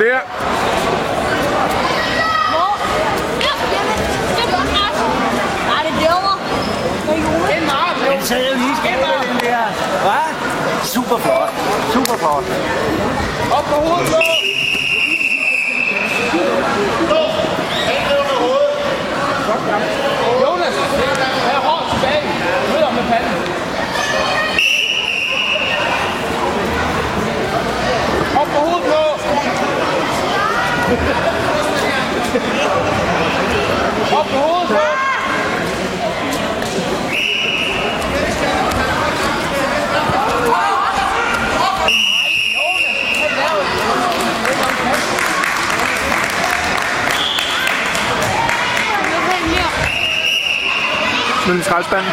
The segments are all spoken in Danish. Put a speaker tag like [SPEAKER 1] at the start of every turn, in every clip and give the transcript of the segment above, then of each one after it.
[SPEAKER 1] Der.
[SPEAKER 2] Den sad jo lige skabet, den der. Hva? Super flot. Super flot.
[SPEAKER 3] Op på hovedet, blå! Blå! Helt ned med hovedet.
[SPEAKER 4] Godt gang.
[SPEAKER 1] Smid den skraldespanden.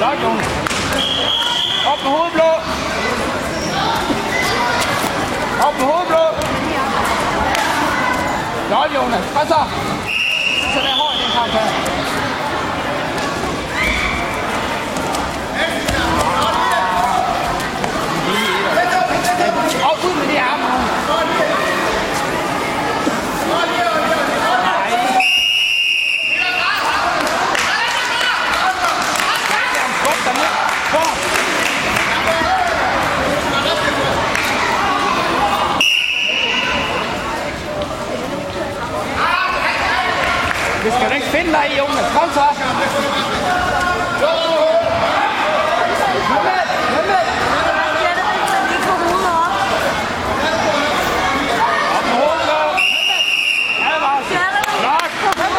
[SPEAKER 3] Nok, Jon. Op med hovedet blå. Op med hovedet blå. Nå, Jonas. Hvad så? Så der er hårdt, den karakter. Det skal du ikke finde dig i, Jonas. Kom så!